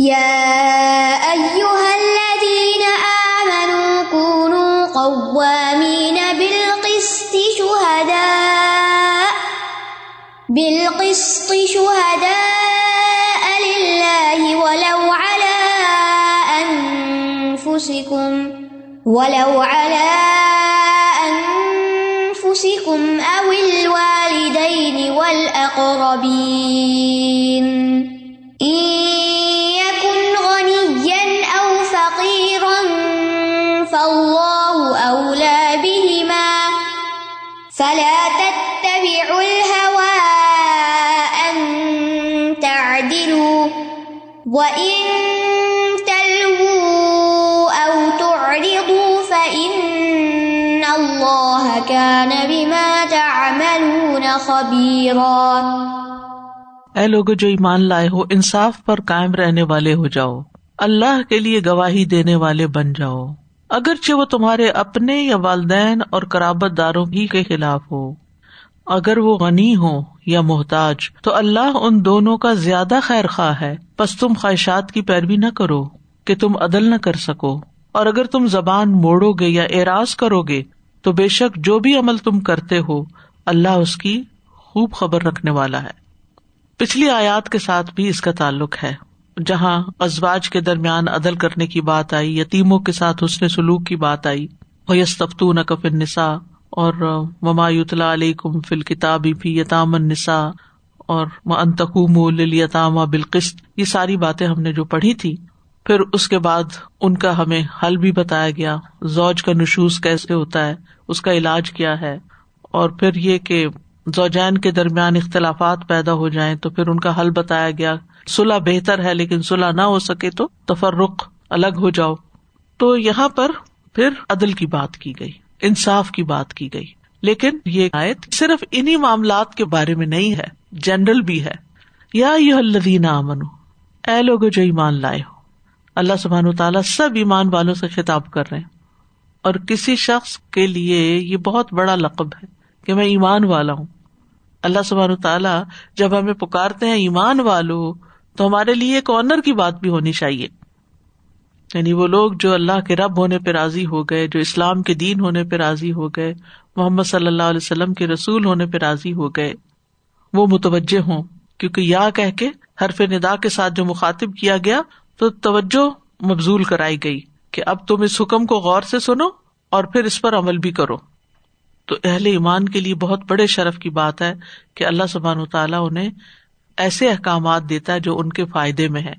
يا أيها الذين آمنوا كونوا قوامين بالقسط شهداء بالقسط شهداء لله ولو على أنفسكم ولو على أنفسكم أو الوالدين والأقربين اے لوگ جو ایمان لائے ہو، انصاف پر قائم رہنے والے ہو جاؤ۔ اللہ کے لیے گواہی دینے والے بن جاؤ۔ اگرچہ وہ تمہارے اپنے یا والدین اور قرابت داروں ہی کے خلاف ہو۔ اگر وہ غنی ہو یا محتاج، تو اللہ ان دونوں کا زیادہ خیر خواہ ہے۔ بس تم خواہشات کی پیروی نہ کرو کہ تم عدل نہ کر سکو۔ اور اگر تم زبان موڑو گے یا اعراض کرو گے، تو بے شک جو بھی عمل تم کرتے ہو، اللہ اس کی خوب خبر رکھنے والا ہے۔ پچھلی آیات کے ساتھ بھی اس کا تعلق ہے۔ جہاں ازواج کے درمیان عدل کرنے کی بات آئی، یتیموں کے ساتھ حسن سلوک کی بات آئی یستفتون نقف نسا اور مما یتلا علیہ کم فل کتاب یتام نسا اور انتقوم یتام بالقست یہ ساری باتیں ہم نے جو پڑھی تھی، پھر اس کے بعد ان کا ہمیں حل بھی بتایا گیا۔ زوج کا نشوز کیسے ہوتا ہے، اس کا علاج کیا ہے، اور پھر یہ کہ زوجین کے درمیان اختلافات پیدا ہو جائیں تو پھر ان کا حل بتایا گیا۔ صلاح بہتر ہے لیکن صلاح نہ ہو سکے تو تفرق الگ ہو جاؤ۔ تو یہاں پر پھر عدل کی بات کی گئی، انصاف کی بات کی گئی۔ لیکن یہ آیت صرف انہیں معاملات کے بارے میں نہیں ہے، جنرل بھی ہے۔ یا یہ الدین امن اے لوگ جو ایمان لائے ہو۔ اللہ سبحان تعالیٰ سب ایمان والوں سے خطاب کر رہے ہیں۔ اور کسی شخص کے لیے یہ بہت بڑا لقب ہے۔ کہ میں ایمان والا ہوں۔ اللہ سبحان تعالیٰ جب ہمیں پکارتے ہیں ایمان والو، تو ہمارے لیے ایک آنر کی بات بھی ہونی چاہیے۔ یعنی وہ لوگ جو اللہ کے رب ہونے پہ راضی ہو گئے، جو اسلام کے دین ہونے پہ راضی ہو گئے، محمد صلی اللہ علیہ وسلم کے رسول ہونے پہ راضی ہو گئے، وہ متوجہ ہوں۔ کیونکہ یا کہ کے حرف ندا کے ساتھ جو مخاطب کیا گیا، تو توجہ مبزول کرائی گئی کہ اب تم اس حکم کو غور سے سنو اور پھر اس پر عمل بھی کرو۔ تو اہل ایمان کے لیے بہت بڑے شرف کی بات ہے کہ اللہ سبحان تعالیٰ انہیں ایسے احکامات دیتا ہے جو ان کے فائدے میں ہے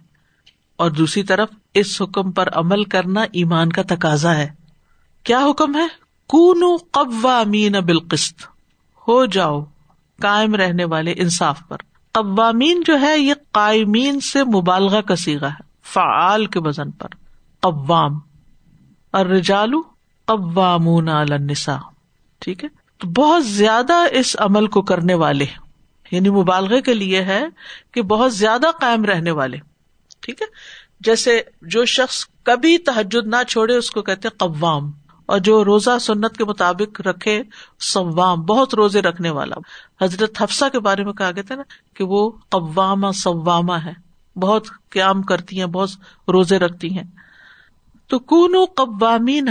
اور دوسری طرف، اس حکم پر عمل کرنا ایمان کا تقاضا ہے۔ کیا حکم ہے؟ کون قوامین بالقسط۔ ہو جاؤ، قائم رہنے والے انصاف پر۔ قوامین جو ہے، یہ قائمین سے مبالغہ کا سیگا ہے، فعال کے وزن پر۔ قوام۔ اور رجالو قوامون النساء۔ ٹھیک ہے؟ تو بہت زیادہ اس عمل کو کرنے والے یعنی مبالغے کے لیے ہے کہ بہت زیادہ قائم رہنے والے، ٹھیک ہے؟ جیسے جو شخص کبھی تحجد نہ چھوڑے، اس کو کہتے قوام، اور جو روزہ سنت کے مطابق رکھے سوام بہت روزے رکھنے والا۔ حضرت حفصہ کے بارے میں کہا گیا تھا نا کہ وہ قوامہ سواما ہے، بہت قیام کرتی ہیں، بہت روزے رکھتی ہیں۔ تو کون قوامین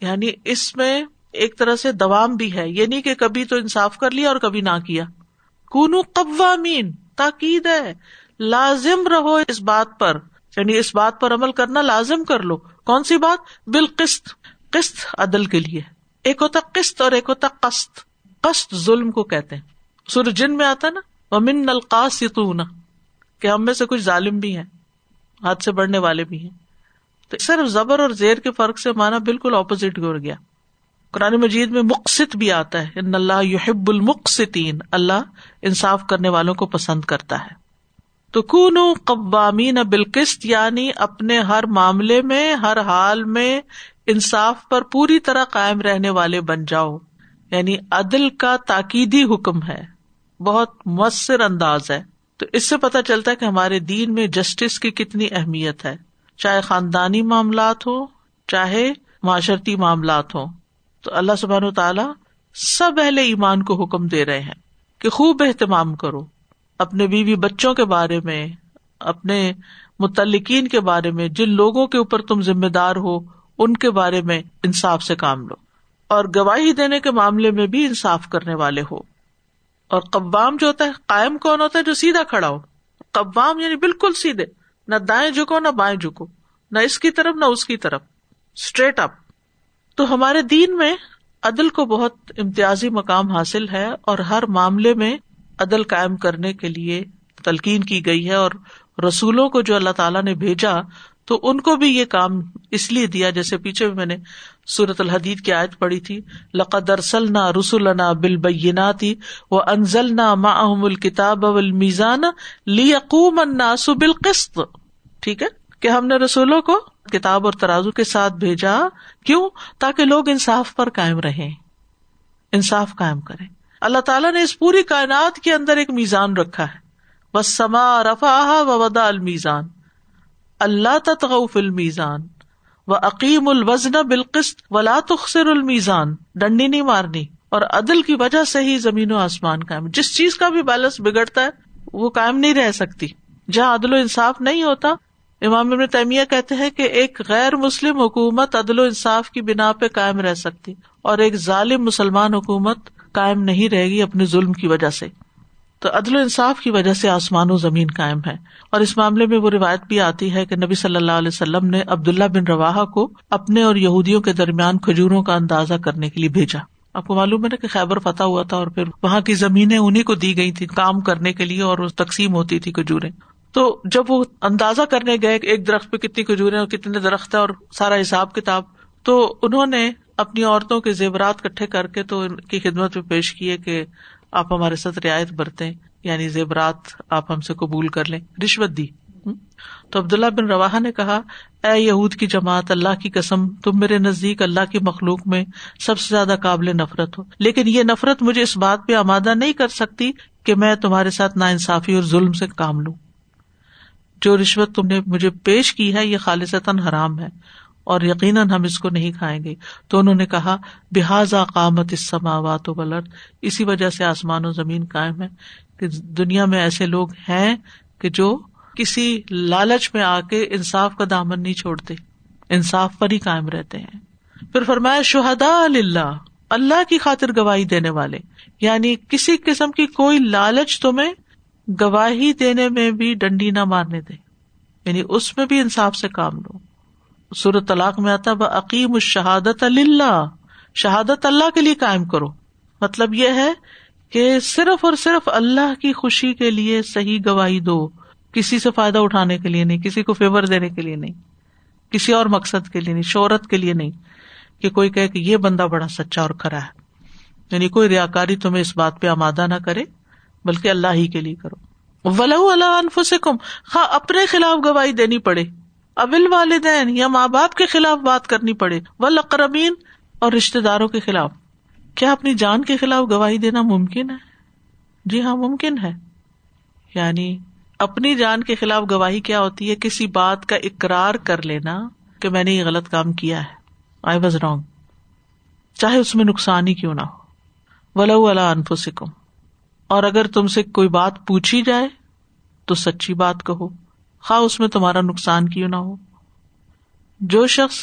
یعنی اس میں ایک طرح سے دوام بھی ہے۔ یہ نہیں کہ کبھی تو انصاف کر لیا اور کبھی نہ کیا۔ کون قوامین، تاکید ہے۔ لازم رہو اس بات پر۔ یعنی اس بات پر عمل کرنا لازم کر لو۔ کون سی بات؟ بالقست قسط عدل کے لیے۔ ایک ہوتا قسط اور ایک ہوتا قسط۔ قسط ظلم کو کہتے ہیں۔ سر جن میں آتا نا، ومن القاس کہ ہم میں سے کچھ ظالم بھی ہیں، ہاتھ سے بڑھنے والے بھی ہیں۔ تو صرف زبر اور زیر کے فرق سے مانا بالکل اپوزٹ ہو گیا۔ قرآن مجید میں مقصد بھی آتا ہے، ان اللہ یحب المقصتین، اللہ انصاف کرنے والوں کو پسند کرتا ہے۔ تو کون قوامین بالقسط یعنی اپنے ہر معاملے میں، ہر حال میں انصاف پر پوری طرح قائم رہنے والے بن جاؤ۔ یعنی عدل کا تاکیدی حکم ہے۔ بہت مؤثر انداز ہے۔ تو اس سے پتا چلتا ہے کہ ہمارے دین میں جسٹس کی کتنی اہمیت ہے۔ چاہے خاندانی معاملات ہو چاہے معاشرتی معاملات ہوں۔ تو اللہ سبحان و تعالی سب اہل ایمان کو حکم دے رہے ہیں کہ خوب اہتمام کرو، اپنے بیوی بچوں کے بارے میں، اپنے متعلقین کے بارے میں، جن لوگوں کے اوپر تم ذمہ دار ہو، ان کے بارے میں انصاف سے کام لو۔ اور گواہی دینے کے معاملے میں بھی انصاف کرنے والے ہو۔ اور قوام جو ہوتا ہے، قائم کون ہوتا ہے؟ جو سیدھا کھڑا ہو۔ قوام یعنی بالکل سیدھے، نہ دائیں جھکو، نہ بائیں جھکو، نہ اس کی طرف، نہ اس کی طرف۔ اسٹریٹ اپ تو ہمارے دین میں عدل کو بہت امتیازی مقام حاصل ہے اور ہر معاملے میں عدل قائم کرنے کے لیے تلقین کی گئی ہے اور رسولوں کو جو اللہ تعالیٰ نے بھیجا تو ان کو بھی یہ کام اس لیے دیا جیسے پیچھے بھی میں نے سورت الحدید کی آیت پڑی تھی، لقد ارسلنا رسولنا بالبینات و انزلنا معهم الكتاب والمیزان لیقوم الناس بالقسط۔ ٹھیک ہے؟ کہ ہم نے رسولوں کو کتاب اور ترازو کے ساتھ بھیجا کیوں؟ تاکہ لوگ انصاف پر قائم رہے انصاف قائم کرے اللہ تعالیٰ نے اس پوری کائنات کے اندر ایک میزان رکھا ہے۔ بس سما رفا و ودا المیزان اللہ تغف المیزان و عقیم الوزن بالقسط ولا تخسر المیزان ڈنڈی نہیں مارنی اور عدل کی وجہ سے ہی زمین و آسمان قائم۔ جس چیز کا بھی بیلنس بگڑتا ہے، وہ قائم نہیں رہ سکتی۔ جہاں عدل و انصاف نہیں ہوتا امام ابن تیمیہ کہتے ہیں کہ ایک غیر مسلم حکومت عدل و انصاف کی بنا پہ قائم رہ سکتی اور ایک ظالم مسلمان حکومت قائم نہیں رہے گی اپنے ظلم کی وجہ سے۔ تو عدل و انصاف کی وجہ سے آسمان و زمین قائم ہے۔ اور اس معاملے میں وہ روایت بھی آتی ہے کہ نبی صلی اللہ علیہ وسلم نے عبداللہ بن روا کو اپنے اور یہودیوں کے درمیان کھجوروں کا اندازہ کرنے کے لیے بھیجا۔ آپ کو معلوم ہے نا کہ خیبر فتح ہوا تھا اور پھر وہاں کی زمینیں انہیں کو دی گئی تھی کام کرنے کے لیے اور تقسیم ہوتی تھی کھجورے تو جب وہ اندازہ کرنے گئے ایک درخت پہ کتنی کھجورے اور کتنے درخت ہے اور سارا حساب کتاب، تو انہوں نے اپنی عورتوں کے زیورات کٹھے کر کے تو ان کی خدمت میں پیش کیے کہ آپ ہمارے ساتھ رعایت برتے یعنی زیورات آپ ہم سے قبول کر لیں۔ رشوت دی۔ تو عبداللہ بن روا نے کہا، اے یہود کی جماعت، اللہ کی قسم، تم میرے نزدیک اللہ کی مخلوق میں سب سے زیادہ قابل نفرت ہو۔ لیکن یہ نفرت مجھے اس بات پہ آمادہ نہیں کر سکتی کہ میں تمہارے ساتھ نا انصافی اور ظلم سے کام لوں۔ جو رشوت تم نے مجھے پیش کی ہے، یہ خالصتاً حرام ہے اور یقیناً ہم اس کو نہیں کھائیں گے۔ تو انہوں نے کہا بحاظ قامت اس سماوات و بلر اسی وجہ سے آسمان و زمین قائم ہے کہ دنیا میں ایسے لوگ ہیں کہ جو کسی لالچ میں آ کے انصاف کا دامن نہیں چھوڑتے، انصاف پر ہی قائم رہتے ہیں۔ پھر فرمایا شہدا اللہ اللہ کی خاطر گواہی دینے والے یعنی کسی قسم کی کوئی لالچ تمہیں گواہی دینے میں بھی ڈنڈی نہ مارنے دے۔ یعنی اس میں بھی انصاف سے کام لو۔ سورت طلاق میں آتا عقیم شہادت اللہ شہادت اللہ کے لیے قائم کرو۔ مطلب یہ ہے کہ صرف اور صرف اللہ کی خوشی کے لیے صحیح گواہی دو۔ کسی سے فائدہ اٹھانے کے لیے نہیں، کسی کو فیور دینے کے لیے نہیں۔ کسی اور مقصد کے لیے نہیں، شہرت کے لیے نہیں۔ کہ کوئی کہے کہ یہ بندہ بڑا سچا اور کھڑا ہے۔ یعنی کوئی ریا کاری تمہیں اس بات پہ آمادہ نہ کرے۔ بلکہ اللہ ہی کے لیے کرو۔ ولہ اللہ انف سے کم خا اپنے خلاف گواہی دینی پڑے۔ ابل والدین یا ماں باپ کے خلاف بات کرنی پڑے۔ ولقربین اور رشتے داروں کے خلاف۔ کیا اپنی جان کے خلاف گواہی دینا ممکن ہے؟ جی ہاں ممکن ہے۔ یعنی اپنی جان کے خلاف گواہی کیا ہوتی ہے؟ کسی بات کا اقرار کر لینا کہ میں نے یہ غلط کام کیا ہے۔ آئی واز رانگ چاہے اس میں نقصان ہی کیوں نہ ہو۔ ولو اللہ انف سکم اور اگر تم سے کوئی بات پوچھی جائے تو سچی بات کہو۔ خواہ اس میں تمہارا نقصان کیوں نہ ہو۔ جو شخص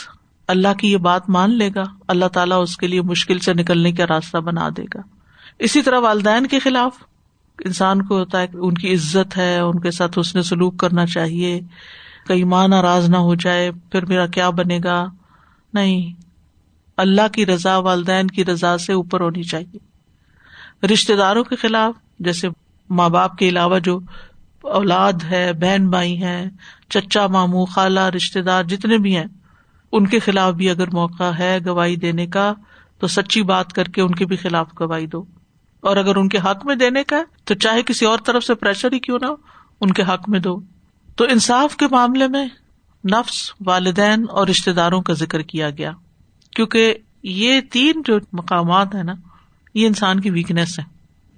اللہ کی یہ بات مان لے گا، اللہ تعالیٰ اس کے لیے مشکل سے نکلنے کا راستہ بنا دے گا۔ اسی طرح والدین کے خلاف انسان کو ہوتا ہے کہ ان کی عزت ہے، ان کے ساتھ اس نے سلوک کرنا چاہیے۔ کئی ماں ناراض نہ ہو جائے، پھر میرا کیا بنے گا؟ نہیں۔ اللہ کی رضا، والدین کی رضا سے اوپر ہونی چاہیے۔ رشتے داروں کے خلاف، جیسے ماں باپ کے علاوہ جو اولاد ہے، بہن بھائی ہے چچا مامو خالہ رشتے دار جتنے بھی ہیں، ان کے خلاف بھی اگر موقع ہے گواہی دینے کا، تو سچی بات کر کے ان کے بھی خلاف گواہی دو۔ اور اگر ان کے حق میں دینے کا تو چاہے کسی اور طرف سے پریشر ہی کیوں نہ ہو، ان کے حق میں دو۔ تو انصاف کے معاملے میں نفس، والدین اور رشتے داروں کا ذکر کیا گیا۔ کیونکہ یہ تین جو مقامات ہیں نا یہ انسان کی ویکنیس ہے۔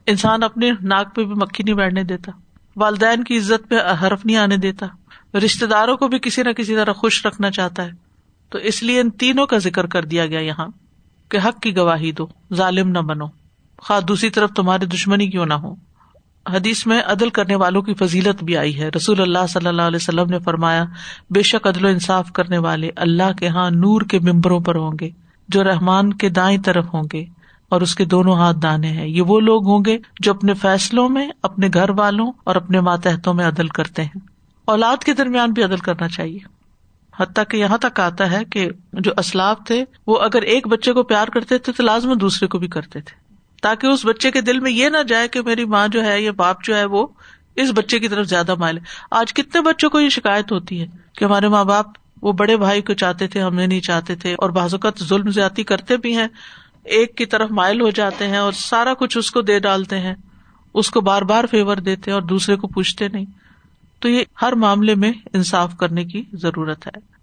انسان اپنے ناک پہ بھی مکھی نہیں بیٹھنے دیتا۔ والدین کی عزت پہ حرف نہیں آنے دیتا۔ رشتے داروں کو بھی کسی نہ کسی طرح خوش رکھنا چاہتا ہے۔ تو اس لیے ان تینوں کا ذکر کر دیا گیا یہاں کہ حق کی گواہی دو، ظالم نہ بنو۔ خا دوسری طرف تمہاری دشمنی کیوں نہ ہو۔ حدیث میں عدل کرنے والوں کی فضیلت بھی آئی ہے۔ رسول اللہ صلی اللہ علیہ وسلم نے فرمایا، بے شک عدل و انصاف کرنے والے اللہ کے ہاں نور کے ممبروں پر ہوں گے، جو رحمان کے دائیں طرف ہوں گے۔ اور اس کے دونوں ہاتھ دانے ہیں۔ یہ وہ لوگ ہوں گے جو اپنے فیصلوں میں، اپنے گھر والوں اور اپنے ماتحتوں میں عدل کرتے ہیں۔ اولاد کے درمیان بھی عدل کرنا چاہیے۔ حتیٰ کہ یہاں تک آتا ہے کہ جو اسلاف تھے، وہ اگر ایک بچے کو پیار کرتے تھے تو لازم دوسرے کو بھی کرتے تھے۔ تاکہ اس بچے کے دل میں یہ نہ جائے کہ میری ماں جو ہے، یا باپ جو ہے، وہ اس بچے کی طرف زیادہ مائل آج کتنے بچوں کو یہ شکایت ہوتی ہے کہ ہمارے ماں باپ وہ بڑے بھائی کو چاہتے تھے ہمیں نہیں چاہتے تھے اور بعض اوقات ظلم زیادتی کرتے بھی ہیں۔ ایک کی طرف مائل ہو جاتے ہیں اور سارا کچھ اس کو دے ڈالتے ہیں۔ اس کو بار بار فیور دیتے اور دوسرے کو پوچھتے نہیں۔ تو یہ ہر معاملے میں انصاف کرنے کی ضرورت ہے۔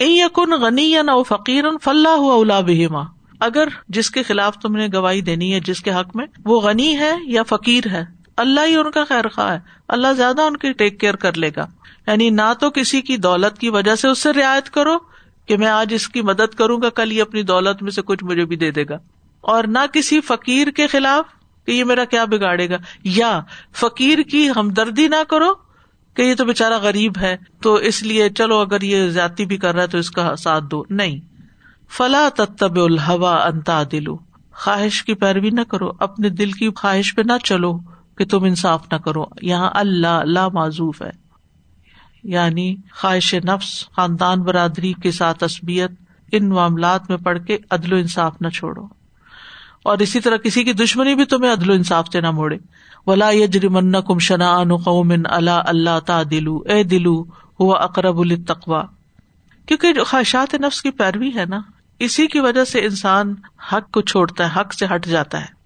یقن غنی یا نہ فقیر فلاح ہوا اولا بہما۔ اگر جس کے خلاف تم نے گواہی دینی ہے، جس کے حق میں، وہ غنی ہے یا فقیر ہے۔ اللہ ہی ان کا خیر خواہ ہے۔ اللہ زیادہ ان کی ٹیک کیئر کر لے گا۔ یعنی نہ تو کسی کی دولت کی وجہ سے اس سے رعایت کرو کہ میں آج اس کی مدد کروں گا، کل یہ اپنی دولت میں سے کچھ مجھے بھی دے دے گا۔ اور نہ کسی فقیر کے خلاف کہ یہ میرا کیا بگاڑے گا، یا فقیر کی ہمدردی نہ کرو کہ یہ تو بےچارا غریب ہے، تو اس لیے چلو اگر یہ زیادتی بھی کر رہا ہے تو اس کا ساتھ دو۔ نہیں۔ فلا تب الحوا انتا دلو خواہش کی پیروی نہ کرو، اپنے دل کی خواہش پہ نہ چلو کہ تم انصاف نہ کرو۔ یہاں اللہ اللہ معذوف ہے۔ یعنی خواہش نفس، خاندان برادری کے ساتھ اسبیت ان معاملات میں پڑھ کے عدل و انصاف نہ چھوڑو۔ اور اسی طرح کسی کی دشمنی بھی تمہیں عدل و انصاف سے نہ موڑے۔ ولا یجری من کم شنا قوم اللہ اللہ تا دلو اے دلو ہوا اقرب التقوا کیونکہ جو خواہشات نفس کی پیروی ہے نا، اسی کی وجہ سے انسان حق کو چھوڑتا ہے، حق سے ہٹ جاتا ہے۔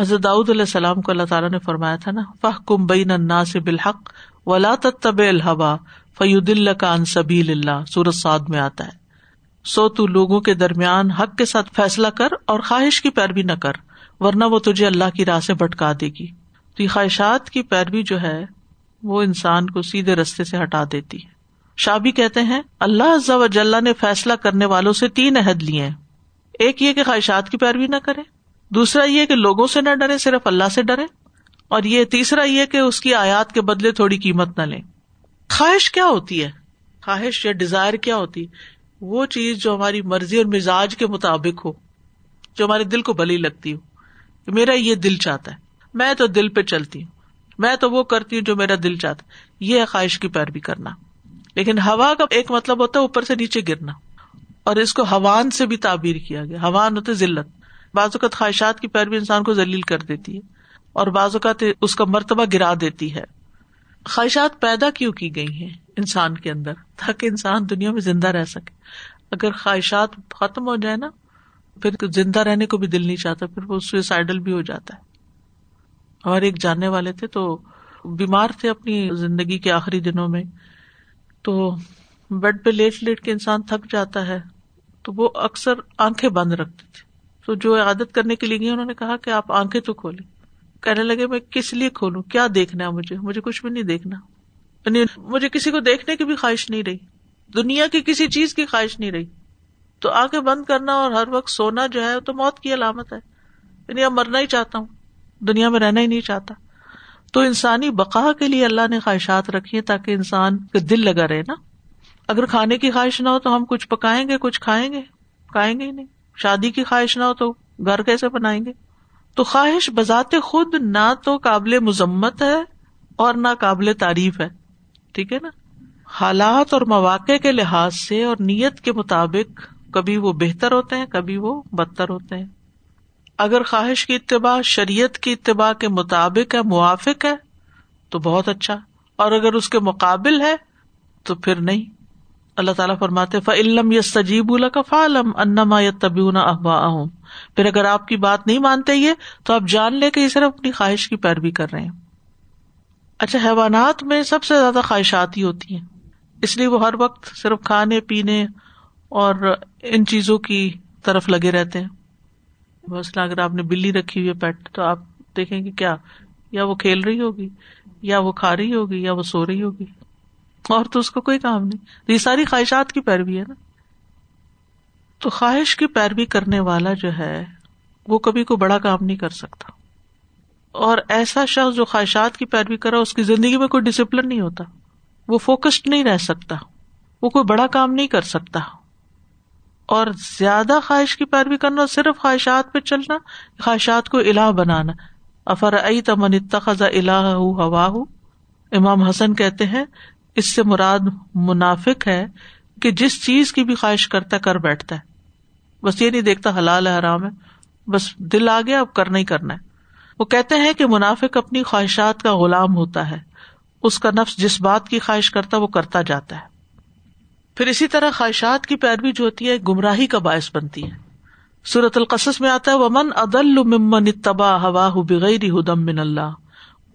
حضرت داؤد علیہ السلام کو اللہ تعالیٰ نے فرمایا تھا نا فہ کم بین انا سے بالحق ولا تب الحبا فیود اللہ کا ان اللہ سورت سعد میں آتا ہے۔ سو تو لوگوں کے درمیان حق کے ساتھ فیصلہ کر اور خواہش کی پیروی نہ کر، ورنہ وہ تجھے اللہ کی راہ سے بھٹکا دے گی۔ تو یہ خواہشات کی پیروی جو ہے، وہ انسان کو سیدھے رستے سے ہٹا دیتی ہے۔ شاہ بھی کہتے ہیں، اللہ جل نے فیصلہ کرنے والوں سے تین عہد لیے ہیں۔ ایک یہ کہ خواہشات کی پیروی نہ کرے، دوسرا یہ کہ لوگوں سے نہ ڈرے، صرف اللہ سے ڈرے۔ اور یہ تیسرا یہ کہ اس کی آیات کے بدلے تھوڑی قیمت نہ لے خواہش کیا ہوتی ہے؟ خواہش یا ڈیزائر کیا ہوتی؟ وہ چیز جو ہماری مرضی اور مزاج کے مطابق ہو، جو ہمارے دل کو بلی لگتی ہو۔ میرا یہ دل چاہتا ہے، میں تو دل پہ چلتی ہوں۔ میں تو وہ کرتی ہوں جو میرا دل چاہتا ہے۔ یہ خواہش کی پیروی کرنا۔ لیکن ہوا کا ایک مطلب ہوتا ہے اوپر سے نیچے گرنا۔ اور اس کو ہوان سے بھی تعبیر کیا گیا۔ ہوان ہوتے ذلت۔ بعض اوقات خواہشات کی پیروی انسان کو ذلیل کر دیتی ہے۔ اور بعض اوقات اس کا مرتبہ گرا دیتی ہے۔ خواہشات پیدا کیوں کی گئی ہیں انسان کے اندر تاکہ انسان دنیا میں زندہ رہ سکے۔ اگر خواہشات ختم ہو جائے نا، پھر زندہ رہنے کو بھی دل نہیں چاہتا، پھر وہ سوئسائڈل بھی ہو جاتا ہے۔ ہمارے ایک جاننے والے تھے تو بیمار تھے اپنی زندگی کے آخری دنوں میں۔ تو بیڈ پہ لیٹ لیٹ کے انسان تھک جاتا ہے۔ تو وہ اکثر آنکھیں بند رکھتے تھے۔ تو جو عادت کرنے کے لیے گئی انہوں نے کہا کہ آپ آنکھیں تو کھولیں۔ کہنے لگے، میں کس لیے کھولوں؟ کیا دیکھنا ہے مجھے؟ مجھے کچھ بھی نہیں دیکھنا۔ یعنی مجھے کسی کو دیکھنے کی بھی خواہش نہیں رہی۔ دنیا کی کسی چیز کی خواہش نہیں رہی۔ تو آنکھیں بند کرنا اور ہر وقت سونا جو ہے تو موت کی علامت ہے۔ یعنی اب مرنا ہی چاہتا ہوں۔ دنیا میں رہنا ہی نہیں چاہتا۔ تو انسانی بقا کے لیے اللہ نے خواہشات رکھی ہے تاکہ انسان کا دل لگا رہے نا۔ اگر کھانے کی خواہش نہ ہو تو ہم کچھ پکائیں گے، کچھ کھائیں گے کھائیں گے ہی نہیں۔ شادی کی خواہش نہ ہو تو گھر کیسے بنائیں گے؟ تو خواہش بذات خود نہ تو قابل مذمت ہے اور نہ قابل تعریف ہے۔ ٹھیک ہے نا؟ حالات اور مواقع کے لحاظ سے اور نیت کے مطابق کبھی وہ بہتر ہوتے ہیں، کبھی وہ بدتر ہوتے ہیں۔ اگر خواہش کی اتباع شریعت کی اتباع کے مطابق ہے، موافق ہے، تو بہت اچھا۔ اور اگر اس کے مقابل ہے، تو پھر نہیں۔ اللہ تعالیٰ فرماتے فعلم یا سجیب اللہ کا فعلم انما یا طبی احبا پھر اگر آپ کی بات نہیں مانتے یہ، تو آپ جان لے کے صرف اپنی خواہش کی پیروی کر رہے ہیں۔ اچھا حیوانات میں سب سے زیادہ خواہشات ہی ہوتی ہیں۔ اس لیے وہ ہر وقت صرف کھانے، پینے اور ان چیزوں کی طرف لگے رہتے ہیں۔ مثلاً اگر آپ نے بلی رکھی ہوئی ہے پیٹ، تو آپ دیکھیں گے کیا، یا وہ کھیل رہی ہوگی، یا وہ کھا رہی ہوگی، یا وہ سو رہی ہوگی۔ اور تو اس کو کوئی کام نہیں۔ یہ ساری خواہشات کی پیروی ہے نا۔ تو خواہش کی پیروی کرنے والا جو ہے، وہ کبھی کو بڑا کام نہیں کر سکتا۔ اور ایسا شخص جو خواہشات کی پیروی کرا، اس کی زندگی میں کوئی ڈسپلن نہیں ہوتا۔ وہ فوکسڈ نہیں رہ سکتا۔ وہ کوئی بڑا کام نہیں کر سکتا۔ اور زیادہ خواہش کی پیروی کرنا، صرف خواہشات پہ چلنا، خواہشات کو الہ بنانا۔ افر تمن اتخذ الہ ہوا امام حسن کہتے ہیں اس سے مراد منافق ہے کہ جس چیز کی بھی خواہش کرتا کر بیٹھتا ہے۔ بس یہ نہیں دیکھتا حلال ہے، حرام ہے۔ بس دل آ گیا، اب کرنا ہی کرنا ہے۔ وہ کہتے ہیں کہ منافق اپنی خواہشات کا غلام ہوتا ہے۔ اس کا نفس جس بات کی خواہش کرتا وہ کرتا جاتا ہے۔ پھر اسی طرح خواہشات کی پیروی جو ہوتی ہے، گمراہی کا باعث بنتی ہے۔ سورت القصص میں آتا ہے، ومن عدل ممن اتبا ہوا بغیر ہدم من اللہ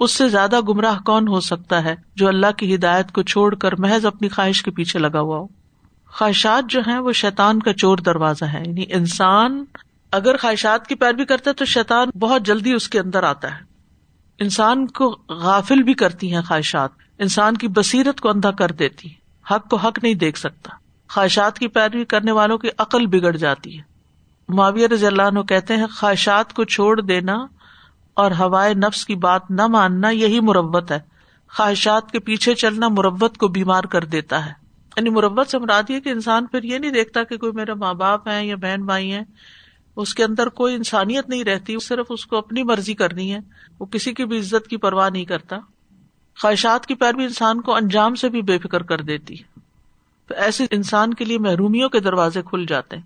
اس سے زیادہ گمراہ کون ہو سکتا ہے جو اللہ کی ہدایت کو چھوڑ کر محض اپنی خواہش کے پیچھے لگا ہوا ہو؟ خواہشات جو ہیں وہ شیطان کا چور دروازہ ہے۔ یعنی انسان اگر خواہشات کی پیروی کرتا ہے تو شیطان بہت جلدی اس کے اندر آتا ہے۔ انسان کو غافل بھی کرتی ہیں خواہشات۔ انسان کی بصیرت کو اندھا کر دیتی حق کو حق نہیں دیکھ سکتا۔ خواہشات کی پیروی کرنے والوں کی عقل بگڑ جاتی ہے۔ معاویہ رضی اللہ عنہ کہتے ہیں، خواہشات کو چھوڑ دینا اور ہوائے نفس کی بات نہ ماننا یہی مربت ہے۔ خواہشات کے پیچھے چلنا مربت کو بیمار کر دیتا ہے۔ یعنی مربت سے مراد یہ کہ انسان پھر یہ نہیں دیکھتا کہ کوئی میرے ماں باپ ہیں یا بہن بھائی ہیں۔ اس کے اندر کوئی انسانیت نہیں رہتی، صرف اس کو اپنی مرضی کرنی ہے۔ وہ کسی کی بھی عزت کی پرواہ نہیں کرتا۔ خواہشات کی پیروی انسان کو انجام سے بھی بے فکر کر دیتی ہے۔ تو ایسے انسان کے لیے محرومیوں کے دروازے کھل جاتے ہیں۔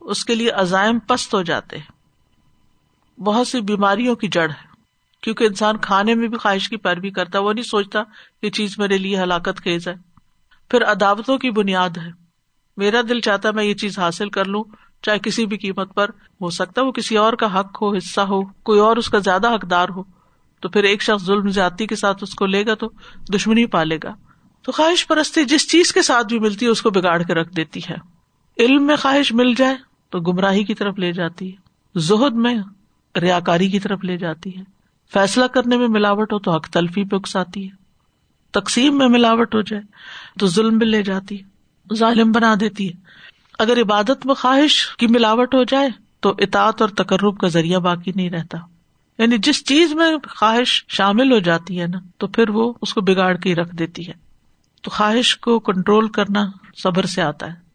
اس کے لیے عزائم پست ہو جاتے ہیں۔ بہت سی بیماریوں کی جڑ ہے۔ کیونکہ انسان کھانے میں بھی خواہش کی پیروی کرتا ہے، وہ نہیں سوچتا یہ چیز میرے لیے ہلاکت خیز ہے۔ پھر عداوتوں کی بنیاد ہے۔ میرا دل چاہتا میں یہ چیز حاصل کر لوں، چاہے کسی بھی قیمت پر۔ ہو سکتا وہ کسی اور کا حق ہو، حصہ ہو، کوئی اور اس کا زیادہ حقدار ہو۔ تو پھر ایک شخص ظلم زیادتی کے ساتھ اس کو لے گا تو دشمنی پالے گا۔ تو خواہش پرستی جس چیز کے ساتھ بھی ملتی ہے، اس کو بگاڑ کے رکھ دیتی ہے۔ علم میں خواہش مل جائے تو گمراہی کی طرف لے جاتی ہے۔ زہد میں ریا کاری کی طرف لے جاتی ہے۔ فیصلہ کرنے میں ملاوٹ ہو تو حق تلفی پہ اکساتی ہے۔ تقسیم میں ملاوٹ ہو جائے تو ظلم بھی لے جاتی ہے۔ ظالم بنا دیتی ہے۔ اگر عبادت میں خواہش کی ملاوٹ ہو جائے تو اطاط اور تقرب کا ذریعہ باقی نہیں رہتا۔ یعنی جس چیز میں خواہش شامل ہو جاتی ہے نا، تو پھر وہ اس کو بگاڑ کے رکھ دیتی ہے۔ تو خواہش کو کنٹرول کرنا صبر سے آتا ہے۔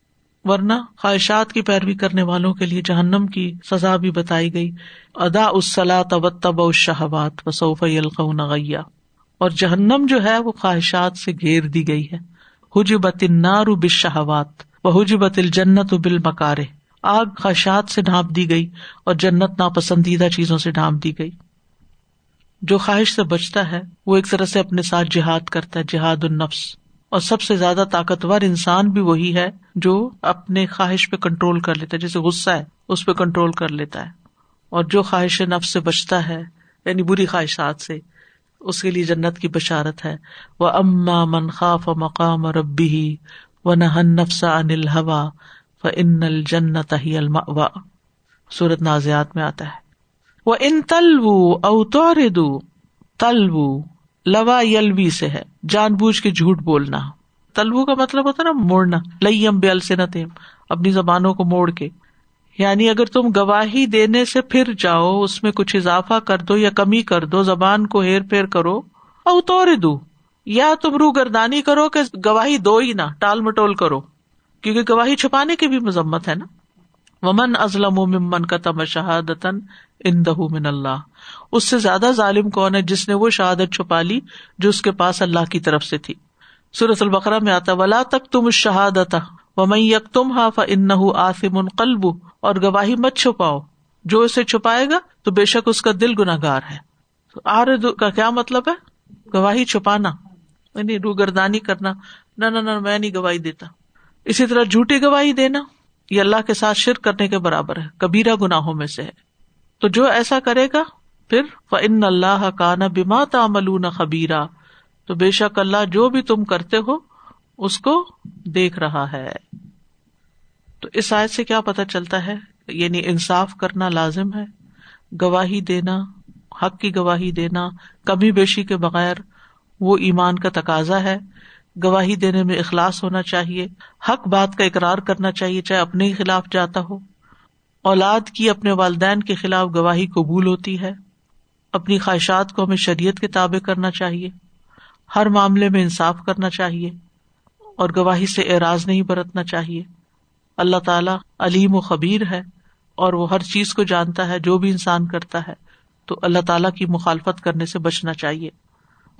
ورنہ خواہشات کی پیروی کرنے والوں کے لیے جہنم کی سزا بھی بتائی گئی۔ ادا اسلا تب تب شہبات وصوف نغیا اور جہنم جو ہے وہ خواہشات سے گھیر دی گئی ہے۔ حجبت نارو بشہوات وہ حجبت الجنت بال مکارے آگ خواہشات سے ڈھانپ دی گئی اور جنت ناپسندیدہ چیزوں سے ڈھانپ دی گئی۔ جو خواہش سے بچتا ہے، وہ ایک طرح سے اپنے ساتھ جہاد کرتا ہے، جہاد النفس۔ اور سب سے زیادہ طاقتور انسان بھی وہی ہے جو اپنے خواہش پہ کنٹرول کر لیتا ہے، جیسے غصہ ہے، اس پہ کنٹرول کر لیتا ہے۔ اور جو خواہش نفس سے بچتا ہے یعنی بری خواہشات سے، اس کے لیے جنت کی بشارت ہے۔ وہ اما من خاف مقام ربی و نہن نفسا انل ہوا و ان الجنت ہی الما سورت نازیات میں آتا ہے۔ وہ ان تلو او تو تلو لوا یلوی سے ہے، جان بوجھ کے جھوٹ بولنا۔ تلو کا مطلب ہوتا نا موڑنا، لئیم بے السنت اپنی زبانوں کو موڑ کے۔ یعنی اگر تم گواہی دینے سے پھر جاؤ، اس میں کچھ اضافہ کر دو یا کمی کر دو، زبان کو ہیر پھیر کرو، او تو دو۔ یا تم رو گردانی کرو کہ گواہی دو ہی نہ، ٹال مٹول کرو۔ کیونکہ گواہی چھپانے کی بھی مذمت ہے نا۔ ومن ازلم ممن کا تم شہادت ان دہ من اللہ۔ اس سے زیادہ ظالم کون ہے جس نے وہ شہادت چھپا لی جو اس کے پاس اللہ کی طرف سے تھی۔ سورت البقرا میں آتا ولا تک تم شہادت و یک تم ہا فن آصم ان قلب اور گواہی مت چھپاؤ۔ جو اسے چھپائے گا تو بے شک اس کا دل گناگار ہے۔ آر کا کیا مطلب ہے؟ گواہی چھپانا یعنی روگردانی کرنا۔ نہ نہ، میں نہیں گواہی دیتا۔ اسی طرح جھوٹی گواہی دینا۔ یہ اللہ کے ساتھ شرک کرنے کے برابر ہے کبیرا گناہوں میں سے ہے۔ تو جو ایسا کرے گا، پھر ان اللہ کا نہ بیما تمل خبیرا تو بے شک اللہ جو بھی تم کرتے ہو، اس کو دیکھ رہا ہے۔ تو اس آیت سے کیا پتا چلتا ہے؟ یعنی انصاف کرنا لازم ہے، گواہی دینا، حق کی گواہی دینا، کمی بیشی کے بغیر وہ ایمان کا تقاضا ہے۔ گواہی دینے میں اخلاص ہونا چاہیے، حق بات کا اقرار کرنا چاہیے، چاہے اپنے ہی خلاف جاتا ہو۔ اولاد کی اپنے والدین کے خلاف گواہی قبول ہوتی ہے۔ اپنی خواہشات کو ہمیں شریعت کے تابع کرنا چاہیے۔ ہر معاملے میں انصاف کرنا چاہیے۔ اور گواہی سے اعراض نہیں برتنا چاہیے۔ اللہ تعالیٰ علیم و خبیر ہے اور وہ ہر چیز کو جانتا ہے، جو بھی انسان کرتا ہے۔ تو اللہ تعالیٰ کی مخالفت کرنے سے بچنا چاہیے۔